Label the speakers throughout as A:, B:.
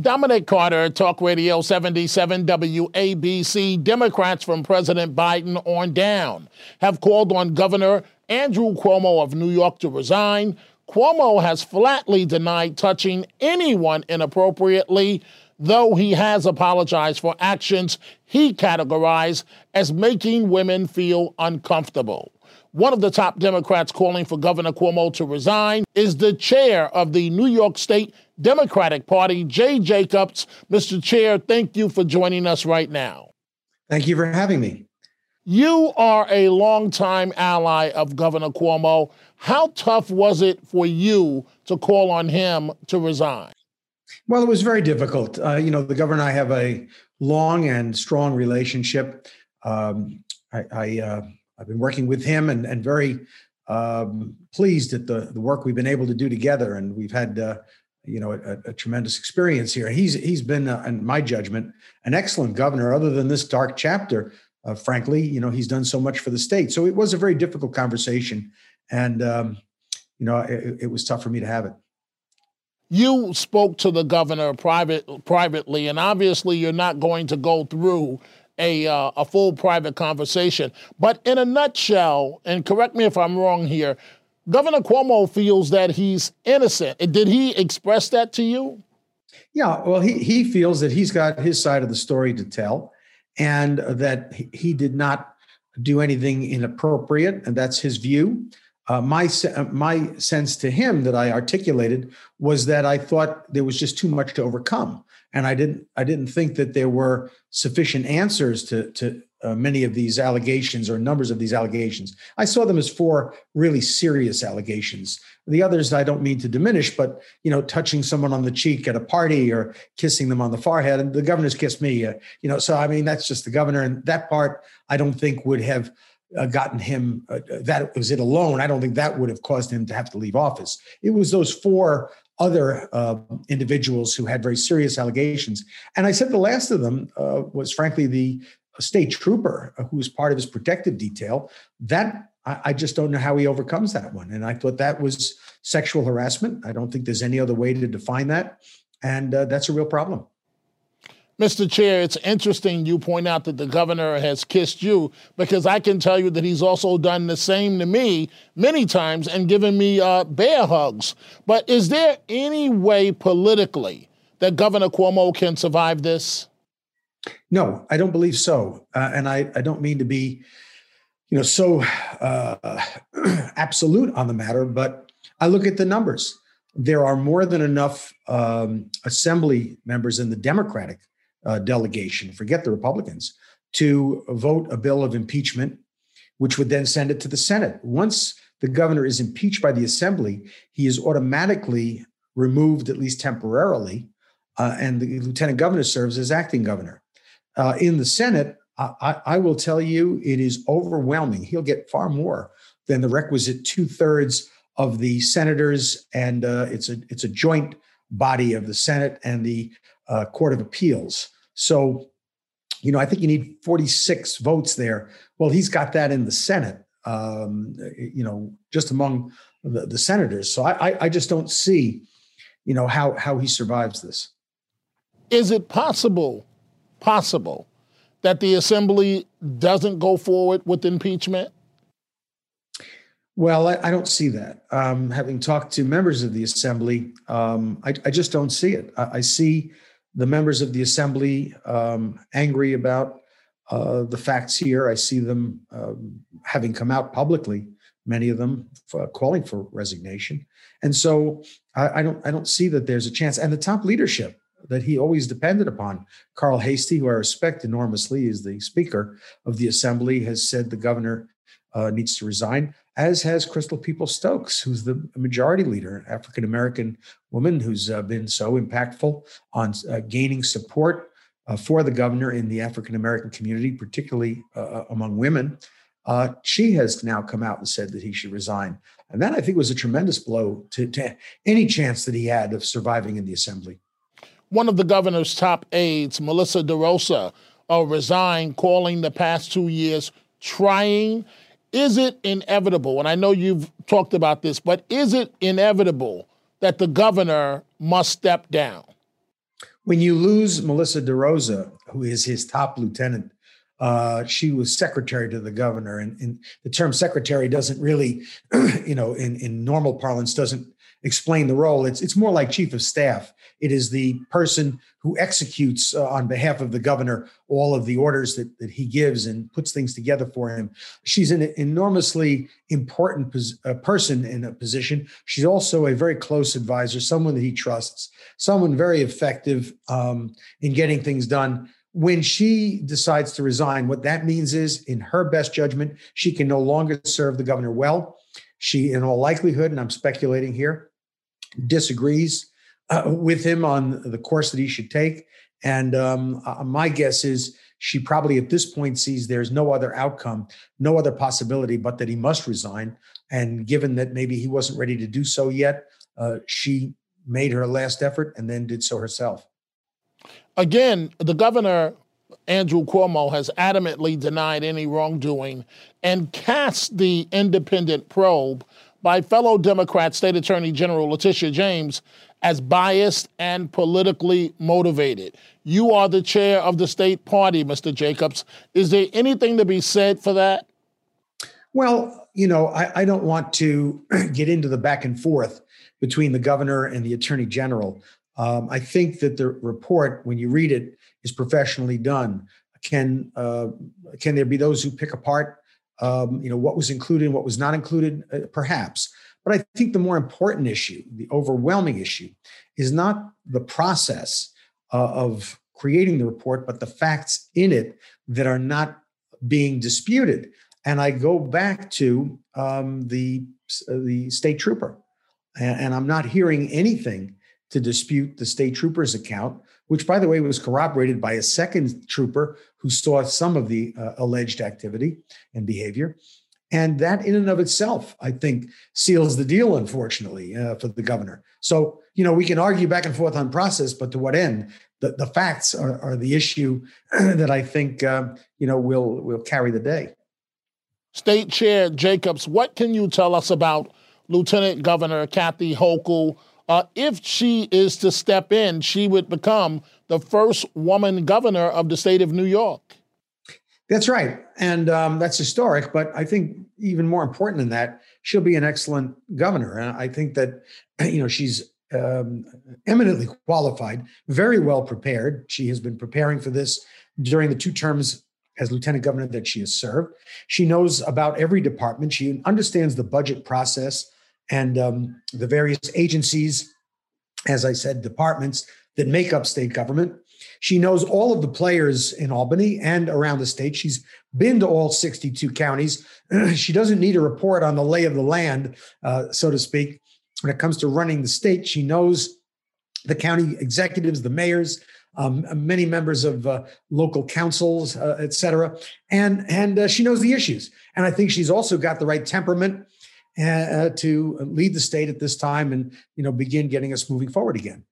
A: Dominic Carter, Talk Radio 77 WABC. Democrats from President Biden on down have called on Governor Andrew Cuomo of New York to resign. Cuomo has flatly denied touching anyone inappropriately, though he has apologized for actions he categorized as making women feel uncomfortable. One of the top Democrats calling for Governor Cuomo to resign is the chair of the New York State Democratic Party, Jay Jacobs. Mr. Chair, thank you for joining us right now.
B: Thank you for having me.
A: You are a longtime ally of Governor Cuomo. How tough was it for you to call on him to resign?
B: Well, it was very difficult. Uh, you know, the governor and I have a long and strong relationship. Um, I, I uh, I've been working with him and, and very um, pleased at the, the work we've been able to do together. And we've had, uh, you know, a, a, tremendous experience here. He's he's been, uh, in my judgment, an excellent governor. Other than this dark chapter, uh, frankly, you know, he's done so much for the state. So it was a very difficult conversation, and um, you know, it, it was tough for me to have it
A: you spoke to the governor private privately, and obviously you're not going to go through a, uh, a full private conversation. But in a nutshell, and correct me if I'm wrong here, Governor Cuomo feels that he's innocent. Did he express that to you?
B: Yeah, well, he, he feels that he's got his side of the story to tell and that he did not do anything inappropriate, and that's his view. Uh, my my sense to him that I articulated was that I thought there was just too much to overcome, and I didn't I didn't think that there were sufficient answers to to uh, many of these allegations or numbers of these allegations. I saw them as four really serious allegations. The others I don't mean to diminish, but you know, touching someone on the cheek at a party or kissing them on the forehead, and the governor's kissed me. Uh, you know, so I mean that's just the governor, and that part I don't think would have uh, gotten him uh, that was it alone. I don't think that would have caused him to have to leave office. It was those four other uh, individuals who had very serious allegations. And I said the last of them uh, was, frankly, the state trooper who was part of his protective detail. That I, I, just don't know how he overcomes that one. And I thought that was sexual harassment. I don't think there's any other way to define that. And uh, that's a real problem.
A: Mr. Chair, it's interesting you point out that the governor has kissed you because I can tell you that he's also done the same to me many times and given me uh, bear hugs. But is there any way politically that Governor Cuomo can survive this?
B: No, I don't believe so. Uh, and I, I don't mean to be, you know, so uh, absolute on the matter, but I look at the numbers. There are more than enough um, assembly members in the Democratic uh, delegation, forget the Republicans, to vote a bill of impeachment, which would then send it to the Senate. Once the governor is impeached by the assembly, he is automatically removed, at least temporarily, uh, and the lieutenant governor serves as acting governor. Uh, in the Senate, I, I, will tell you, it is overwhelming. He'll get far more than the requisite two thirds of the senators, and uh, it's a it's a joint body of the Senate and the uh, Court of Appeals. So, you know, I think you need 46 votes there. Well, he's got that in the Senate, um, you know, just among the, the senators. So I, I, I just don't see, you know, how how he survives this.
A: Is it possible, possible, that the assembly doesn't go forward with impeachment?
B: Well, I, I don't see that. Um, having talked to members of the assembly, um, I, I, just don't see it. I, I, see the members of the assembly um, angry about uh, the facts here. I see them um, having come out publicly, many of them for calling for resignation, and so I, I, don't I don't see that there's a chance. And the top leadership that he always depended upon, Carl Heastie, who I respect enormously, is the Speaker of the Assembly, has said the governor uh, needs to resign. As has Crystal Peoples-Stokes, who's the majority leader, African American woman who's uh, been so impactful on uh, gaining support uh, for the governor in the African American community, particularly uh, uh, among women. Uh, she has now come out and said that he should resign. And that, I think, was a tremendous blow to, to any chance that he had of surviving in the assembly.
A: One of the governor's top aides, Melissa DeRosa, resigned, calling the past two years trying is it inevitable? And I know you've talked about this, but is it inevitable that the governor must step down?
B: When you lose Melissa DeRosa, who is his top lieutenant, uh, she was secretary to the governor, and, and, the term secretary doesn't really, you know, in, in normal parlance, doesn't explain the role. It's it's more like chief of staff. It is the person who executes uh, on behalf of the governor all of the orders that, that he gives and puts things together for him. She's an enormously important pos- uh, person in a position. She's also a very close advisor, someone that he trusts, someone very effective um, in getting things done. When she decides to resign, what that means is, in her best judgment, she can no longer serve the governor well. She, in all likelihood, and I'm speculating here, disagrees uh, with him on the course that he should take. And um, uh, my guess is she probably at this point sees there's no other outcome, no other possibility but that he must resign. And given that maybe he wasn't ready to do so yet, uh, she made her last effort and then did so herself.
A: Again, the governor, Andrew Cuomo, has adamantly denied any wrongdoing and cast the independent probe by fellow Democrat State Attorney General Letitia James as biased and politically motivated. You are the chair of the state party, Mr. Jacobs. Is there anything to be said for that?
B: Well, you know, I, I don't want to get into the back and forth between the governor and the attorney general. Um, I think that the report, when you read it, is professionally done. Can uh, can there be those who pick apart, um, you know, what was included what was not included? Uh, perhaps. But I think the more important issue, the overwhelming issue, is not the process uh, of creating the report, but the facts in it that are not being disputed. And I go back to um, the uh, the state trooper, and, and I'm not hearing anything to dispute the state trooper's account, which, by the way, was corroborated by a second trooper who saw some of the uh, alleged activity and behavior. And that, in and of itself, I think, seals the deal, unfortunately, uh, for the governor. So, you know, we can argue back and forth on process, but to what end? The, the facts are, are the issue that I think, uh, you know, will will carry the day.
A: State Chair Jacobs, what can you tell us about Lieutenant Governor Kathy Hochul? Uh, if she is to step in, she would become the first woman governor of the state of New York.
B: That's right. And um, that's historic. But I think even more important than that, she'll be an excellent governor. And I think that, you know, she's um, eminently qualified, very well prepared. She has been preparing for this during the two terms as lieutenant governor that she has served. She knows about every department. She understands the budget process and um, the various agencies, as I said, departments that make up state government. She knows all of the players in Albany and around the state. She's been to all 62 counties. she doesn't need a report on the lay of the land, uh, so to speak. When it comes to running the state, she knows the county executives, the mayors, um, many members of uh, local councils, uh, et cetera. And, and uh, she knows the issues. And I think she's also got the right temperament uh, to lead the state at this time and you know begin getting us moving forward again.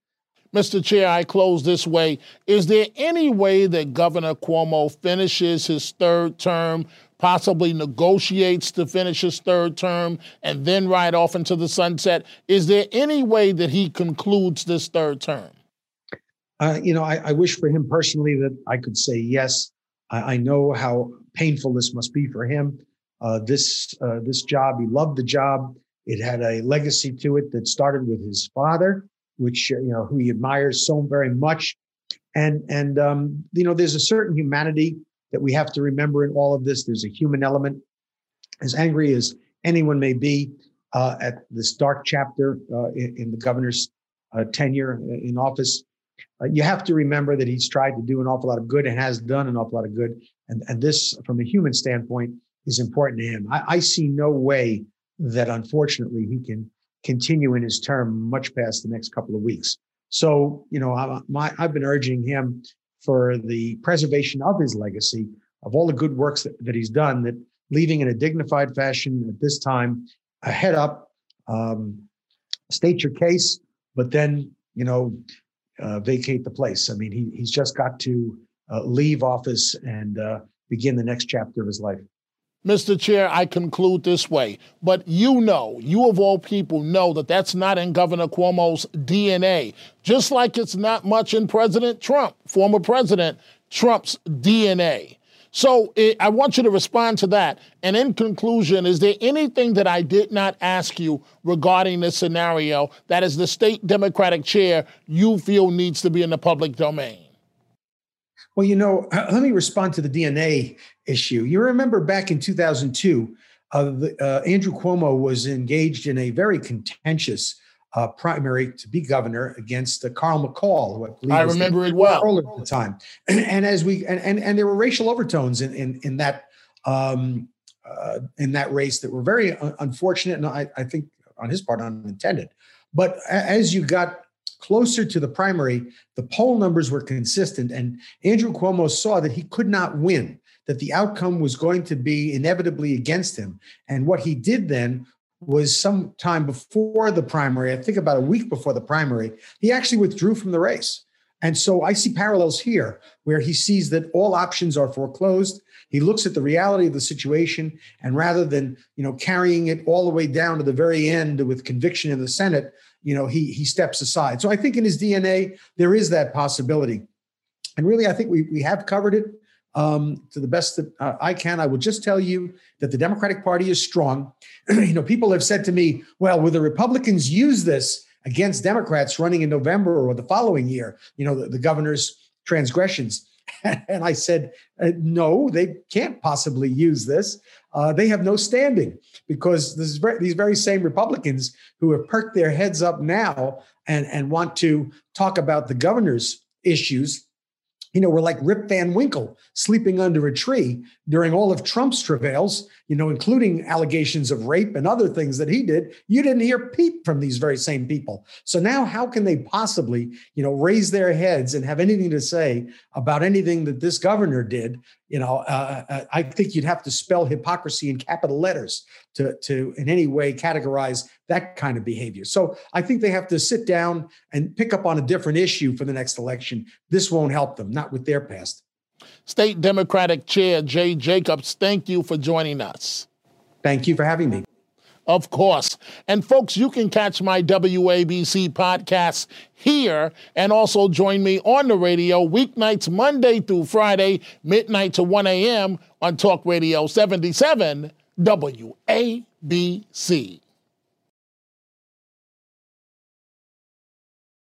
A: Mr. Chair, I close this way. Is there any way that Governor Cuomo finishes his third term, possibly negotiates to finish his third term, and then ride off into the sunset? Is there any way that he concludes this third term?
B: Uh, you know, I, I, wish for him personally that I could say yes. I, I know how painful this must be for him. Uh, this uh, this job, he loved the job. It had a legacy to it that started with his father which uh, you know who he admires so very much, and and um, you know there's a certain humanity that we have to remember in all of this. There's a human element. As angry as anyone may be uh, at this dark chapter uh, in, in, the governor's uh, tenure in office, uh, you have to remember that he's tried to do an awful lot of good and has done an awful lot of good. And, and this, from a human standpoint, is important to him. I, I see no way that unfortunately he can continue in his term much past the next couple of weeks. So, you know, I, my, I've been urging him for the preservation of his legacy, of all the good works that, that he's done, that leaving in a dignified fashion at this time, a head up, um, state your case, but then, you know, uh, vacate the place. I mean, he, he's just got to uh, leave office and uh, begin the next chapter of his life.
A: Mr. Chair, I conclude this way. But you know, you of all people know that that's not in Governor Cuomo's DNA, just like it's not much in President Trump, former President Trump's DNA. So it, I want you to respond to that. And in conclusion, is there anything that I did not ask you regarding this scenario that, as the state Democratic chair, you feel needs to be in the public domain?
B: Well, you know, let me respond to the DNA issue. You remember back in 2002, uh, the, uh, Andrew Cuomo was engaged in a very contentious uh, primary to be governor against uh, Carl McCall,
A: who I, I remember it well
B: at the time. And, and as we and, and, and there were racial overtones in in, in that um, uh, in that race that were very unfortunate, and I, I think on his part unintended. But as you got closer to the primary, the poll numbers were consistent, and Andrew Cuomo saw that he could not win. That the outcome was going to be inevitably against him. And what he did then was sometime before the primary, I think about a week before the primary, he actually withdrew from the race. And so I see parallels here where he sees that all options are foreclosed. He looks at the reality of the situation and rather than, you know, carrying it all the way down to the very end with conviction in the Senate, you know, he he steps aside. So I think in his DNA there is that possibility. And really I think we we have covered it um, to the best that uh, I can. I will just tell you that the Democratic Party is strong. you know, people have said to me, well, will the Republicans use this against Democrats running in November or the following year? You know, the, the governor's transgressions. and I said, uh, no, they can't possibly use this. Uh, they have no standing because this these very same Republicans who have perked their heads up now and, and want to talk about the governor's issues you know, we're like Rip Van Winkle sleeping under a tree during all of Trump's travails, you know, including allegations of rape and other things that he did. You didn't hear peep from these very same people. So now, how can they possibly, you know, raise their heads and have anything to say about anything that this governor did? You know, uh, uh I think you'd have to spell hypocrisy in capital letters to, to in any way categorize that kind of behavior. So I think they have to sit down and pick up on a different issue for the next election. This won't help them, not with their past.
A: State Democratic Chair Jay Jacobs, thank you for joining us.
B: Thank you for having me.
A: Of course. And folks, you can catch my WABC podcast here and also join me on the radio weeknights, Monday through Friday, midnight to 1 a.m. on Talk Radio 77 WABC.